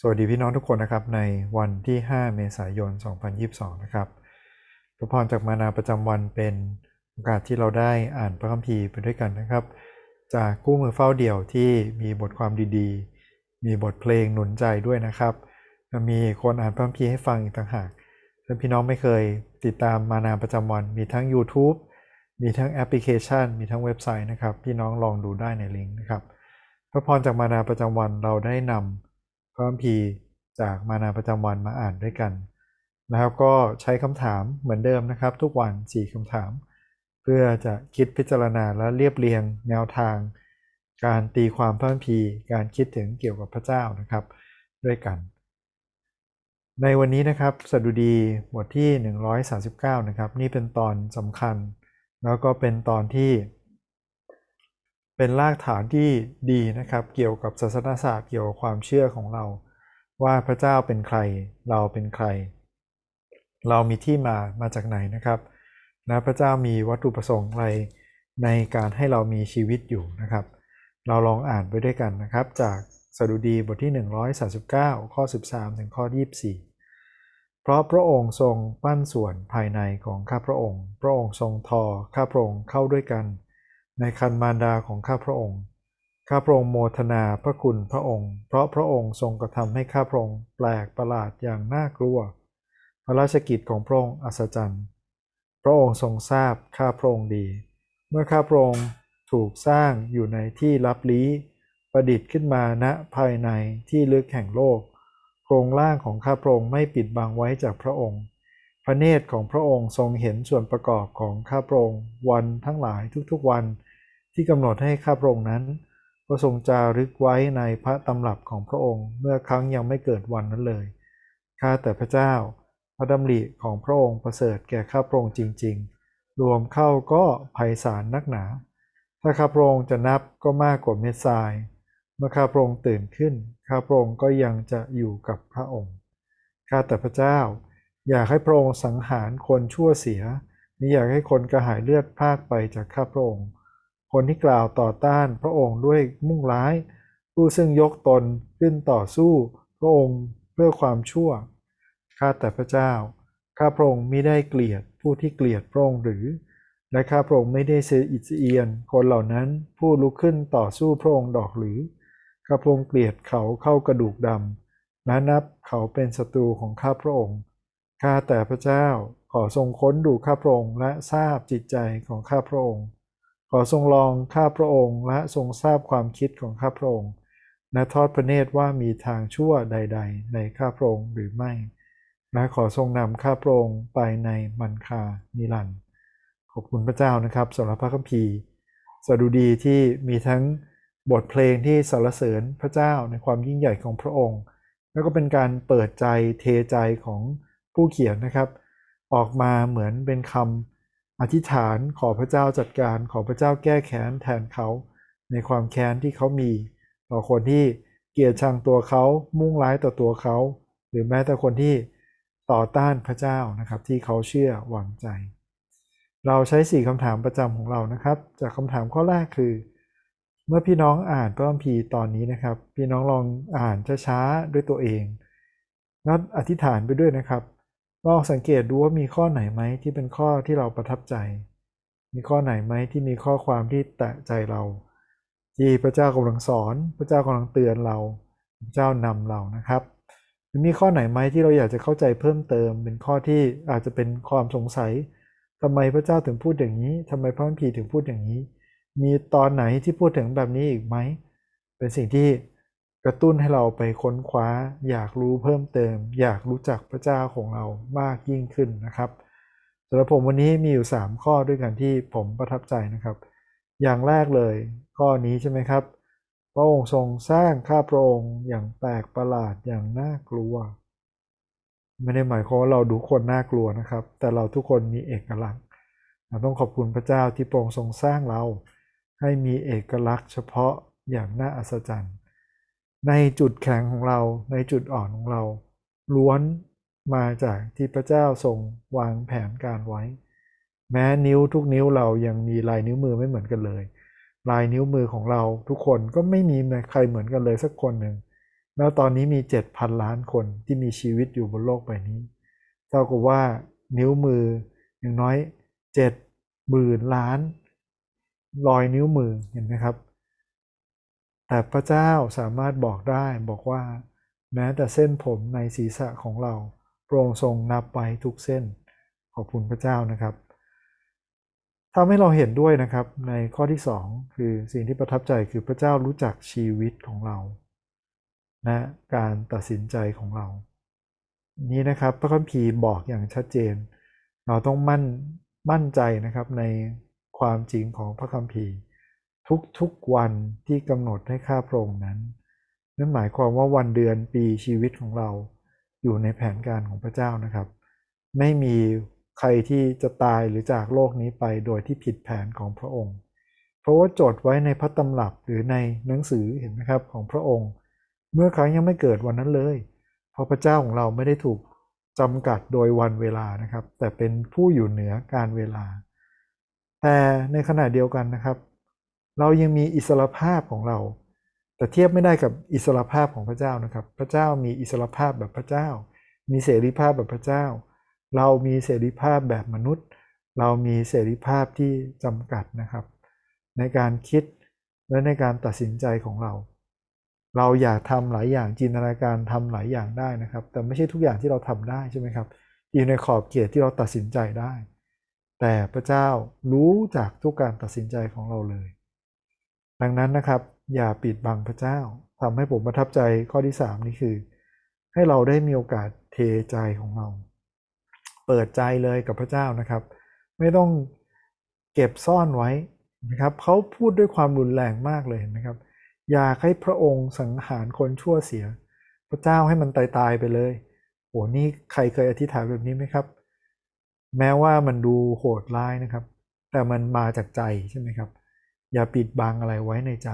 สวัสดีพี่น้องทุกคนนะครับในวันที่ 5 เมษายน 2022 นะครับพระพรจากมานาประจำวันเป็นโอกาสที่เราได้อ่านพระคัมภีร์ไปด้วยกันนะครับ จากกู้มือเฝ้าเดี่ยวที่มีบทความดีๆ มีบทเพลงหนุนใจด้วยนะครับ มีคนอ่านพระคัมภีร์ให้ฟังอีกต่างหากถ้าพี่น้องไม่เคยติดตามมานาประจำวัน มีทั้ง YouTube มีทั้งแอปพลิเคชัน มีทั้งเว็บไซต์นะครับ พี่น้องลองดูได้ในลิงก์นะครับ พระพรจากมานาประจำวันเราได้นำ พระคัมภีร์จากมานาประจำวันมาอ่านด้วยกันแล้วก็ใช้คำถามเหมือนเดิมนะครับ ทุกวัน 4คำถาม เพื่อจะคิดพิจารณาและเรียบเรียงแนวทาง การตีความพระคัมภีร์ การคิดถึงเกี่ยวกับพระเจ้านะครับด้วยกัน ในวันนี้นะครับสดุดีบทที่ 139 นะครับ นี่เป็นตอนสำคัญ แล้วก็เป็นตอนที่ เป็นรากฐานที่ดีนะครับ เกี่ยวกับศาสนาศาสตร์เกี่ยวกับความเชื่อของเรา ว่าพระเจ้าเป็นใครเราเป็นใคร เรามีที่มามาจากไหนนะครับนะพระเจ้ามีวัตถุประสงค์อะไรในการให้เรามีชีวิตอยู่นะครับ เราลองอ่านไปด้วยกันนะครับ จากสดุดีบทที่ 139 ข้อ 13 ถึงข้อ 24 เพราะพระองค์ทรงปั้นส่วนภายในของข้าพระองค์ พระองค์ทรงทอข้าพระองค์เข้าด้วยกัน ในคันมารดาของข้าพระองค์ ข้าพระองค์โมทนาพระคุณพระองค์ เพราะพระองค์ทรงกระทำให้ข้าพระองค์แปลกประหลาดอย่างน่ากลัว พระราชกิจของพระองค์อัศจรรย์ พระองค์ทรงทราบข้าพระองค์ดี เมื่อข้าพระองค์ถูกสร้างอยู่ในที่ลับลี้ ประดิษฐ์ขึ้นมาณภายในที่ลึกแห่งโลก โครงร่างของข้าพระองค์ไม่ปิดบังไว้จากพระองค์พระเนตรของพระองค์ทรงเห็นส่วนประกอบของข้าพระองค์วันทั้งหลายทุกๆวัน ที่กำหนดให้ข้าพระองค์นั้นก็ทรงจารึกไว้ในพระตำรับของพระองค์ เมื่อครั้งยังไม่เกิดวันนั้นเลย ข้าแต่พระเจ้า พระดำริของพระองค์ประเสริฐแก่ข้าพระองค์จริง ๆ รวมเข้าก็ไพศาลนักหนา ถ้าข้าพระองค์จะนับก็มากกว่าเม็ดทราย เมื่อข้าพระองค์ตื่นขึ้น ข้าพระองค์ก็ยังจะอยู่กับพระองค์ ข้าแต่พระเจ้า อยากให้พระองค์สังหารคนชั่วเสียไม่อยากให้คนกระหายเลือดพากไปจากข้าพระองค์ คนที่กล่าวต่อต้านพระองค์ด้วยมุ่งร้าย ผู้ซึ่งยกตนขึ้นต่อสู้พระองค์เพื่อความชั่ว ข้าแต่พระเจ้า ข้าพระองค์ไม่ได้เกลียดผู้ที่เกลียดพระองค์หรือ และข้าพระองค์ไม่ได้เสียอิจเอียน คนเหล่านั้นผู้ลุกขึ้นต่อสู้พระองค์ดอกหรือ ข้าพระองค์เกลียดเขาเข้ากระดูกดำและนับเขาเป็นศัตรูของข้าพระองค์ ข้าแต่พระเจ้าขอทรงค้นดูข้าพระองค์และทราบจิตใจของข้าพระองค์ ขอทรงลองข้าพระองค์และทรงทราบความคิดของข้าพระองค์และทอดพระเนตรว่ามีทางชั่วใด ๆ ในข้าพระองค์หรือไม่ และขอทรงนำข้าพระองค์ไปในมันคานิรันดร์ขอบคุณพระเจ้านะครับสำหรับพระคัมภีร์สดุดีที่มีทั้งบทเพลงที่สรรเสริญพระเจ้าในความยิ่งใหญ่ของพระองค์ แล้วก็เป็นการเปิดใจเทใจของผู้เขียนนะครับ ออกมาเหมือนเป็นคำ อธิษฐานขอพระเจ้าจัดการขอพระเจ้าแก้แค้นแทนเขาในความแค้นที่เขามี ต่อคนที่เกลียดชังตัวเขามุ่งร้ายต่อตัวเขา หรือแม้แต่คนที่ต่อต้านพระเจ้านะครับ ที่เขาเชื่อหวังใจ เราใช้สี่คำถามประจำของเรานะครับ จากคำถามข้อแรกคือ เมื่อพี่น้องอ่านพระคัมภีร์ตอนนี้นะครับ พี่น้องลองอ่านช้าๆด้วยตัวเองแล้วอธิษฐานไปด้วยนะครับ ลองสังเกตดูว่ามีข้อไหนไหมที่เป็นข้อที่เราประทับใจ มีข้อไหนไหมที่มีข้อความที่แตะใจเรา ที่พระเจ้ากำลังสอน พระเจ้ากำลังเตือนเรา พระเจ้านำเรานะครับมีข้อไหนไหมที่เราอยากจะเข้าใจเพิ่มเติม เป็นข้อที่อาจจะเป็นความสงสัยทำไมพระเจ้าถึงพูดอย่างนี้ทำไมพระคัมภีร์ถึงพูดอย่างนี้ มีตอนไหนที่พูดถึงแบบนี้อีกไหม เป็นสิ่งที่ ระตุ้นให้เราไปค้นคว้า อยากรู้เพิ่มเติม อยากรู้จักพระเจ้าของเรามากยิ่งขึ้นนะครับสำหรับผมวันนี้มีอยู่ 3 ข้อด้วยกันที่ผมประทับใจนะครับ อย่างแรกเลยข้อนี้ใช่ไหมครับ พระองค์ทรงสร้างข้าพระองค์อย่างแปลกประหลาดอย่างน่ากลัว ไม่ได้หมายความว่าเราดูคนน่ากลัวนะครับ แต่เราทุกคนมีเอกลักษณ์เราต้องขอบคุณพระเจ้าที่พระองทรงสร้างเรา ให้มีเอกลักษณ์เฉพาะอย่างน่าอัศจรรย์ ในจุดแข็งของเรา ในจุดอ่อนของเรา ล้วนมาจากที่พระเจ้าทรงวางแผนการไว้ แม้นิ้วทุกนิ้วเรายังมีลายนิ้วมือไม่เหมือนกันเลย ลายนิ้วมือของเราทุกคนก็ไม่มีใครเหมือนกันเลยสักคนหนึ่งแล้วตอนนี้มีเจ็ดพันล้านคนที่มีชีวิตอยู่บนโลกใบนี้เท่ากับว่านิ้วมืออย่างน้อยเจ็ดหมื่นล้าน รอยนิ้วมือเห็นไหมครับ แต่พระเจ้าสามารถบอกได้บอกว่า แม้แต่เส้นผมในศีรษะของเราโปร่งทรงนับไปทุกเส้น ขอบคุณพระเจ้านะครับทำให้เราเห็นด้วยนะครับในข้อที่สองคือสิ่งที่ประทับใจคือพระเจ้ารู้จักชีวิตของเรานะการตัดสินใจของเรา นี้นะครับพระคัมภีร์บอกอย่างชัดเจน เราต้องมั่นมั่นใจนะครับในความจริงของพระคัมภีร์ ทุกๆวันที่กำหนดให้ข้าพระองค์นั้น นั่นหมายความว่าวันเดือนปีชีวิตของเราอยู่ในแผนการของพระเจ้านะครับ ไม่มีใครที่จะตายหรือจากโลกนี้ไปโดยที่ผิดแผนของพระองค์ เพราะว่าจดไว้ในพระตำรับหรือในหนังสือเห็นไหมครับของพระองค์ เมื่อครั้งยังไม่เกิดวันนั้นเลย เพราะพระเจ้าของเราไม่ได้ถูกจำกัดโดยวันเวลานะครับ แต่เป็นผู้อยู่เหนือการเวลา แต่ในขณะเดียวกันนะครับ เรายังมีอิสรภาพของเรา แต่เทียบไม่ได้กับอิสรภาพของพระเจ้านะครับ พระเจ้ามีอิสรภาพแบบพระเจ้า มีเสรีภาพแบบพระเจ้า เรามีเสรีภาพแบบมนุษย์ เรามีเสรีภาพที่จำกัดนะครับ ในการคิดและในการตัดสินใจของเรา เราอยากทำหลายอย่างจินตนาการทำหลายอย่างได้นะครับ แต่ไม่ใช่ทุกอย่างที่เราทำได้ใช่ไหมครับอยู่ในขอบเขตที่เราตัดสินใจได้ แต่พระเจ้ารู้จากทุกการตัดสินใจของเราเลย ดังนั้นนะครับ อย่าปิดบังพระเจ้าทำให้ผมประทับใจข้อที่ 3 นี่คือ ให้เราได้มีโอกาสเทใจของเรา เปิดใจเลยกับพระเจ้านะครับ ไม่ต้องเก็บซ่อนไว้นะครับเขาพูดด้วยความรุนแรงมากเลยนะครับ อยากให้พระองค์สังหารคนชั่วเสีย พระเจ้าให้มันตายตายไปเลยโหนี่ใครเคยอธิษฐานแบบนี้ไหมครับ แม้ว่ามันดูโหดร้ายนะครับ แต่มันมาจากใจใช่ไหมครับ อย่าปิดบังอะไรไว้ในใจ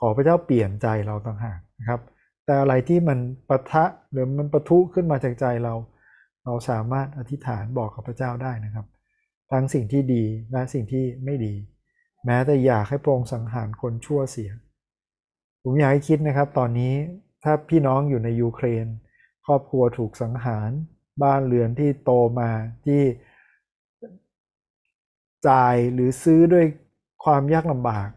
ขอพระเจ้าเปลี่ยนใจเราต่างหากนะครับ แต่อะไรที่มันปะทะหรือมันปะทุขึ้นมาจากใจเรา เราสามารถอธิษฐานบอกกับพระเจ้าได้นะครับ ทั้งสิ่งที่ดีและสิ่งที่ไม่ดี แม้แต่อยากให้พระองค์สังหารคนชั่วเสีย ผมอยากให้คิดนะครับ ตอนนี้ถ้าพี่น้องอยู่ในยูเครน ครอบครัวถูกสังหาร บ้านเรือนที่โตมาที่จ่ายหรือซื้อด้วย ความยากลำบาก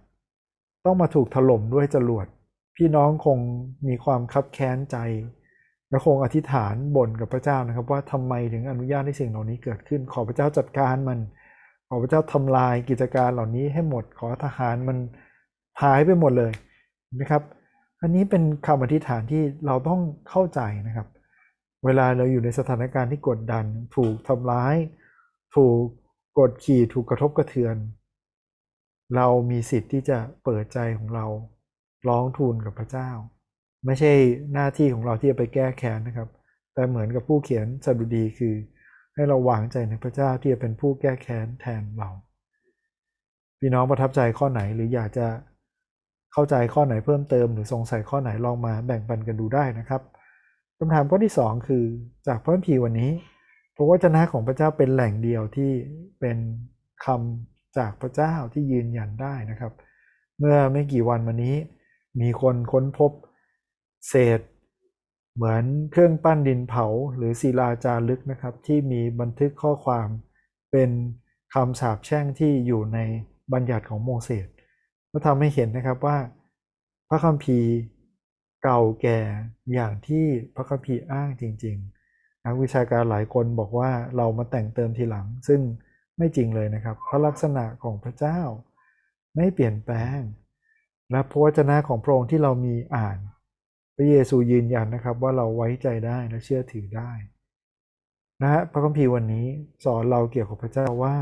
ต้องมาถูกถล่มด้วยจรวด พี่น้องคงมีความคับแค้นใจ และคงอธิษฐานบ่นกับพระเจ้านะครับ ว่าทำไมถึงอนุญาตให้สิ่งเหล่านี้เกิดขึ้น ขอพระเจ้าจัดการมัน ขอพระเจ้าทำลายกิจการเหล่านี้ให้หมด ขอทหารมันหายไปหมดเลยนะครับ อันนี้เป็นคำอธิษฐานที่เราต้องเข้าใจนะครับ เวลาเราอยู่ในสถานการณ์ที่กดดัน ถูกทำร้าย ถูกกดขี่ ถูกกระทบกระเทือน เรามีสิทธิ์ที่จะเปิดใจของเราร้องทูลกับพระเจ้า ไม่ใช่หน้าที่ของเราที่จะไปแก้แค้นนะครับ แต่เหมือนกับผู้เขียนสดุดีคือ ให้เราวางใจในพระเจ้าที่จะเป็นผู้แก้แค้นแทนเราพี่น้องประทับใจข้อไหนหรืออยากจะเข้าใจข้อไหนเพิ่มเติม หรือสงสัยข้อไหนลองมาแบ่งปันกันดูได้นะครับคำถามข้อที่ 2 คือจากพระคัมภีร์วันนี้พระวจนะของพระเจ้าเป็นแหล่งเดียวที่เป็นคำ จากพระเจ้าที่ยืนยันได้นะครับ เมื่อไม่กี่วันมานี้ มีคนค้นพบเศษ เหมือนเครื่องปั้นดินเผาหรือศิลาจารึกนะครับ ที่มีบันทึกข้อความเป็นคำสาปแช่งที่อยู่ในบัญญัติของโมเสสก็ทำให้เห็นนะครับว่า พระคัมภีร์เก่าแก่อย่างที่พระคัมภีร์อ้างจริง ๆ นักวิชาการหลายคนบอกว่าเรามาแต่งเติมทีหลัง ซึ่ง ไม่จริงเลยนะครับพระลักษณะของพระเจ้าไม่เปลี่ยนแปลง และพระวจนะของพระองค์ที่เรามีอ่าน พระเยซูยืนยันนะครับว่าเราไว้ใจได้และเชื่อถือได้นะฮะพระคัมภีร์วันนี้สอนเราเกี่ยวกับพระเจ้าว่า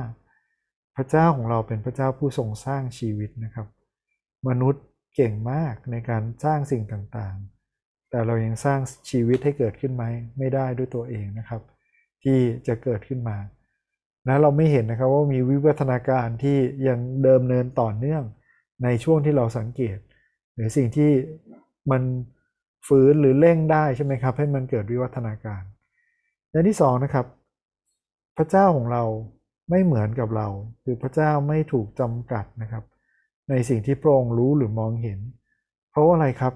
พระเจ้าของเราเป็นพระเจ้าผู้ทรงสร้างชีวิตนะครับ มนุษย์เก่งมากในการสร้างสิ่งต่างๆ แต่เรายังสร้างชีวิตให้เกิดขึ้นไหมไม่ได้ด้วยตัวเองนะครับ ที่จะเกิดขึ้นมา นะเราไม่เห็นนะครับว่ามีวิวัฒนาการที่ยังเดิมเนินต่อเนื่องในช่วงที่เราสังเกต หรือสิ่งที่มันฝืนหรือเร่งได้ใช่ไหมครับให้มันเกิดวิวัฒนาการอย่างที่สองนะครับ พระเจ้าของเราไม่เหมือนกับเรา คือพระเจ้าไม่ถูกจำกัดนะครับ ในสิ่งที่พระองค์รู้หรือมองเห็น เพราะอะไรครับ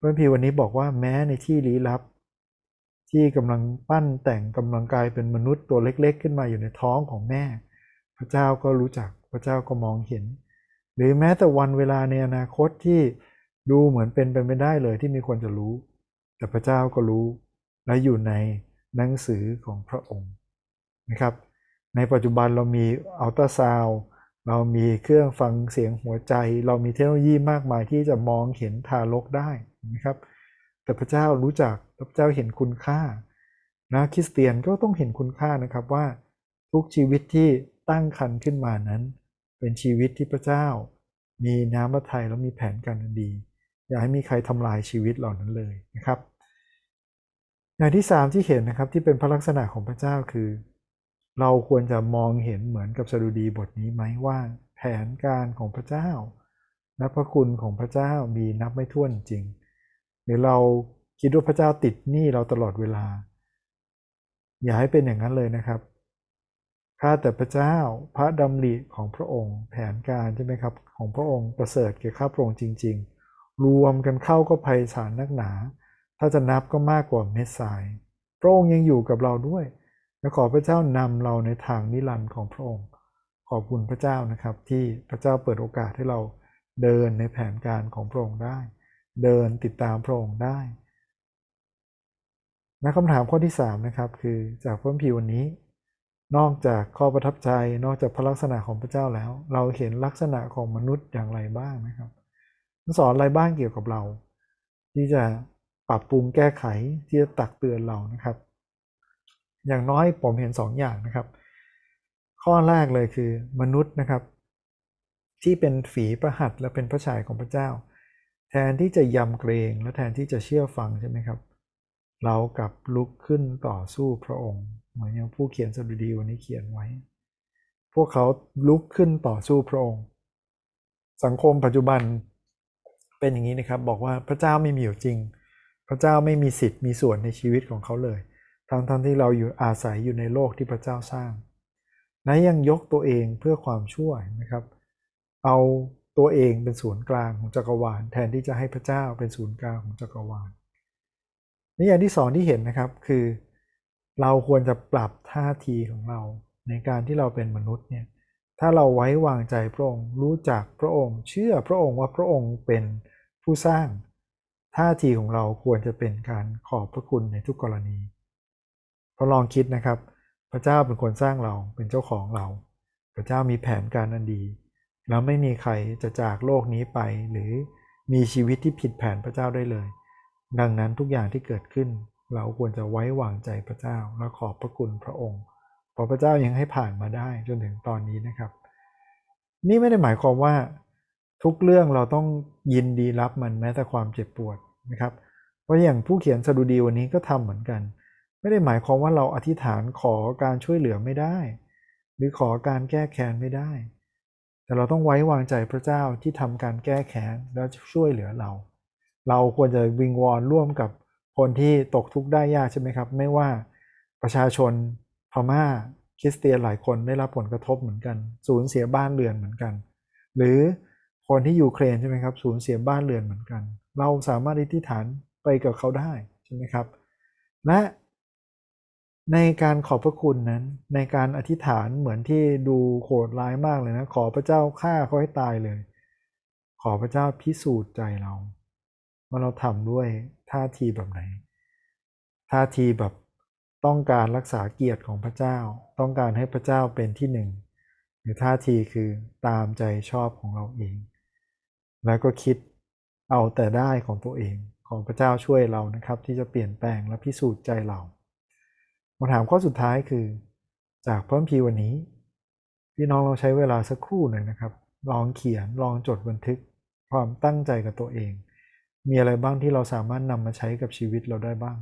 พระพีวันนี้บอกว่าแม้ในที่ลี้ลับ ที่กำลังปั้นแต่งกำลังกายเป็นมนุษย์ตัวเล็ก ๆ ขึ้นมาอยู่ในท้องของแม่ พระเจ้าก็รู้จักพระเจ้าก็มองเห็น หรือแม้แต่วันเวลาในอนาคตที่ดูเหมือนเป็นไปไม่ได้เลยที่มีคนจะรู้ แต่พระเจ้าก็รู้และอยู่ในหนังสือของพระองค์นะครับ ในปัจจุบันเรามีอัลตราซาวเรามีเครื่องฟังเสียงหัวใจ เรามีเทคโนโลยีมากมายที่จะมองเห็นทารกได้นะครับ แต่พระเจ้ารู้จักพระเจ้าเห็นคุณค่านะคริสเตียนก็ต้องเห็นคุณค่านะครับว่าทุกชีวิตที่ตั้งคันขึ้นมานั้น เป็นชีวิตที่พระเจ้า มีน้ำพระทัยแล้วมีแผนการดี อย่าให้มีใครทำลายชีวิตเหล่านั้นเลยนะครับ อย่างที่สามที่เห็นนะครับที่เป็นพระลักษณะของพระเจ้าคือ เราควรจะมองเห็นเหมือนกับสดุดีบทนี้ไหมว่า แผนการของพระเจ้า และพระคุณของพระเจ้ามีนับไม่ถ้วนจริง หรือเราคิดว่าพระเจ้าติดหนี้เราตลอดเวลา อย่าให้เป็นอย่างนั้นเลยนะครับข้าแต่พระเจ้าพระดำริของพระองค์ แผนการใช่ไหมครับของพระองค์ประเสริฐแก่ข้าพระองค์จริง ๆ รวมกันเข้าก็ภัยสารนักหนา ถ้าจะนับก็มากกว่าเม็ดทราย พระองค์ยังอยู่กับเราด้วย และขอพระเจ้านำเราในทางนิรันดร์ของพระองค์ ขอบคุณพระเจ้านะครับที่พระเจ้าเปิดโอกาสให้เราเดินในแผนการของพระองค์ได้ เดินติดตามพระองค์ได้นะคำถามข้อที่ 3 นะครับ คือจากพระคัมภีร์วันนี้ นอกจากข้อประทับใจนอกจากพระลักษณะของพระเจ้าแล้ว เราเห็นลักษณะของมนุษย์อย่างไรบ้างนะครับสอนอะไรบ้างเกี่ยวกับเรา ที่จะปรับปรุงแก้ไขที่จะตักเตือนเรานะครับ อย่างน้อยผมเห็น 2ออย่างนะครับ ข้อแรกเลยคือมนุษย์นะครับ ที่เป็นฝีประหัตและเป็นพระชายของพระเจ้า แทนที่จะยำเกรงและแทนที่จะเชื่อฟังใช่ไหมครับ เรากับลุกขึ้นต่อสู้พระองค์ เหมือนอย่างผู้เขียนสดุดีวันนี้เขียนไว้ พวกเขาลุกขึ้นต่อสู้พระองค์ สังคมปัจจุบันเป็นอย่างนี้นะครับ บอกว่าพระเจ้าไม่มีอยู่จริง พระเจ้าไม่มีสิทธิ์มีส่วนในชีวิตของเขาเลยทั้งทั้งที่เราอยู่อาศัยอยู่ในโลกที่พระเจ้าสร้าง และยังยกตัวเองเพื่อความช่วยนะครับ เอา ตัวเองเป็นศูนย์กลางของจักรวาล แทนที่จะให้พระเจ้าเป็นศูนย์กลางของจักรวาลนี่อย่างที่สองที่เห็นนะครับคือ เราควรจะปรับท่าทีของเราในการที่เราเป็นมนุษย์เนี่ยถ้าเราไว้วางใจพระองค์รู้จักพระองค์ เชื่อพระองค์ว่าพระองค์เป็นผู้สร้าง ท่าทีของเราควรจะเป็นการขอบพระคุณในทุกกรณีพอลองคิดนะครับ พระเจ้าเป็นคนสร้างเราเป็นเจ้าของเรา พระเจ้ามีแผนการอันดี แล้วไม่มีใครจะจากโลกนี้ไป หรือมีชีวิตที่ผิดแผนพระเจ้าได้เลย ดังนั้นทุกอย่างที่เกิดขึ้น เราควรจะไว้วางใจพระเจ้าและขอบพระคุณพระองค์เพราะพระเจ้ายังให้ผ่านมาได้จนถึงตอนนี้นะครับ นี่ไม่ได้หมายความว่า ทุกเรื่องเราต้องยินดีรับมันแม้แต่ความเจ็บปวดนะครับ เพราะอย่างผู้เขียนสดุดีวันนี้ก็ทำเหมือนกัน ไม่ได้หมายความว่าเราอธิษฐานขอการช่วยเหลือไม่ได้ หรือขอการแก้แค้นไม่ได้ แต่เราต้องไว้วางใจพระเจ้าที่ทำการแก้แค้นแล้วช่วยเหลือเรา เราควรจะวิงวอนร่วมกับคนที่ตกทุกข์ได้ยากใช่ไหมครับ ไม่ว่าประชาชนพม่าคริสเตียนหลายคนได้รับผลกระทบเหมือนกัน สูญเสียบ้านเรือนเหมือนกัน หรือคนที่ยูเครนใช่ไหมครับสูญเสียบ้านเรือนเหมือนกัน เราสามารถอธิษฐานไปกับเขาได้ใช่ไหมครับ และ ในการขอบพระคุณนั้น ในการอธิษฐานเหมือนที่ดูโหดร้ายมากเลยนะ ขอพระเจ้าฆ่าเขาให้ตายเลย ขอพระเจ้าพิสูจน์ใจเราว่าเราทำด้วยท่าทีแบบไหน ท่าทีแบบต้องการรักษาเกียรติของพระเจ้า ต้องการให้พระเจ้าเป็นที่หนึ่งหรือท่าทีคือตามใจชอบของเราเอง แล้วก็คิดเอาแต่ได้ของตัวเอง ขอพระเจ้าช่วยเรานะครับ ที่จะเปลี่ยนแปลงและพิสูจน์ใจเรา มาถามข้อสุดท้ายคือ จากเพิ่มพีวันนี้ พี่น้องเราใช้เวลาสักครู่หนึ่งนะครับ ลองเขียนลองจดบันทึกความตั้งใจกับตัวเอง มีอะไรบ้างที่เราสามารถนำมาใช้กับชีวิตเราได้บ้าง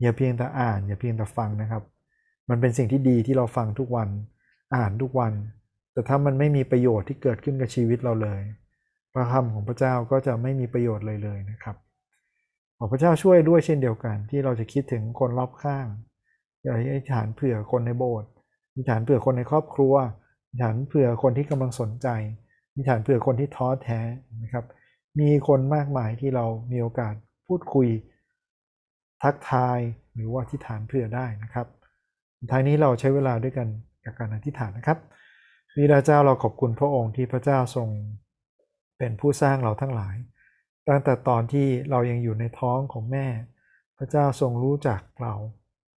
อย่าเพียงแต่อ่าน อย่าเพียงแต่ฟังนะครับ มันเป็นสิ่งที่ดีที่เราฟังทุกวัน อ่านทุกวัน แต่ถ้ามันไม่มีประโยชน์ที่เกิดขึ้นกับชีวิตเราเลย พระคำของพระเจ้าก็จะไม่มีประโยชน์เลยเลยนะครับ ขอพระเจ้าช่วยด้วยเช่นเดียวกัน ที่เราจะคิดถึงคนรอบข้างอย่าให้ฐานเผื่อคนในโบสถ์มีฐานเผื่อคนในครอบครัวมีฐานเผื่อคนที่กำลังสนใจมีฐานเผื่อคนที่ท้อแท้นะครับ มีคนมากมายที่เรามีโอกาสพูดคุย ทักทายหรือว่าอธิฐานเพื่อได้นะครับท้ายนี้เราใช้เวลาด้วยกันกับการอธิษฐานนะครับวิดาเจ้าเราขอบคุณพระองค์ที่พระเจ้าทรงเป็นผู้สร้างเราทั้งหลาย ตั้งแต่ตอนที่เรายังอยู่ในท้องของแม่ พระเจ้าทรงรู้จักเรา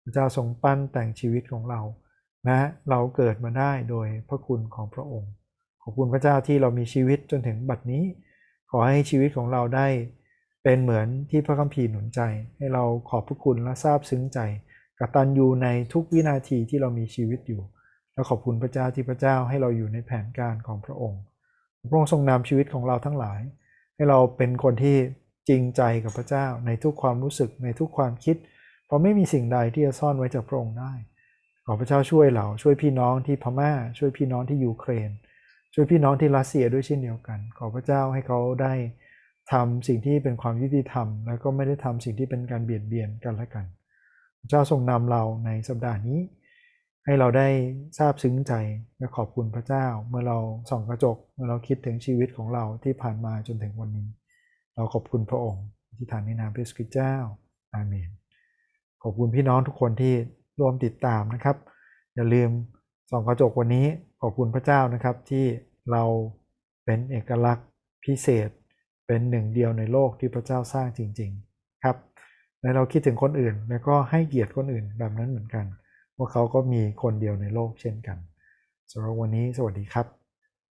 พระเจ้าทรงปั้นแต่งชีวิตของเรานะเราเกิดมาได้โดยพระคุณของพระองค์ ขอบคุณพระเจ้าที่เรามีชีวิตจนถึงบัดนี้ ขอให้ชีวิตของเราได้ เป็นเหมือนที่พระคัมภีร์หนุนใจ ให้เราขอบพระคุณและซาบซึ้งใจกตัญญูในทุกวินาทีที่เรามีชีวิตอยู่ และขอบคุณพระเจ้าที่พระเจ้าให้เราอยู่ในแผนการของพระองค์ พระองค์ทรงนำชีวิตของเราทั้งหลาย ให้เราเป็นคนที่จริงใจกับพระเจ้า ในทุกความรู้สึกในทุกความคิด เพราะไม่มีสิ่งใดที่จะซ่อนไว้จากพระองค์ได้ ขอพระเจ้าช่วยเราช่วยพี่น้องที่พม่า ช่วยพี่น้องที่ยูเครน ช่วยพี่น้องที่รัสเซียด้วยเช่นเดียวกัน ขอพระเจ้าให้เขาได้ทำสิ่งที่เป็นความยุติธรรม แล้วก็ไม่ได้ทำสิ่งที่เป็นการเบียดเบียนกันและกัน พระเจ้าทรงนำเราในสัปดาห์นี้ ให้เราได้ทราบซึ้งใจและขอบคุณพระเจ้า เมื่อเราส่องกระจก เมื่อเราคิดถึงชีวิตของเราที่ผ่านมาจนถึงวันนี้ เราขอบคุณพระองค์ที่ฐานในนามพระสุเจ้าอาเมน ขอบคุณพี่น้องทุกคนที่ร่วมติดตามนะครับ อย่าลืมส่องกระจกวันนี้ขอบคุณพระเจ้านะครับที่เราเป็นเอกลักษณ์พิเศษ เป็นหนึ่งเดียวในโลกที่พระเจ้าสร้างจริง ๆ ครับ และเราคิดถึงคนอื่น แล้วก็ให้เกียรติคนอื่นแบบนั้นเหมือนกัน ว่าเขาก็มีคนเดียวในโลกเช่นกันสำหรับวันนี้สวัสดีครับ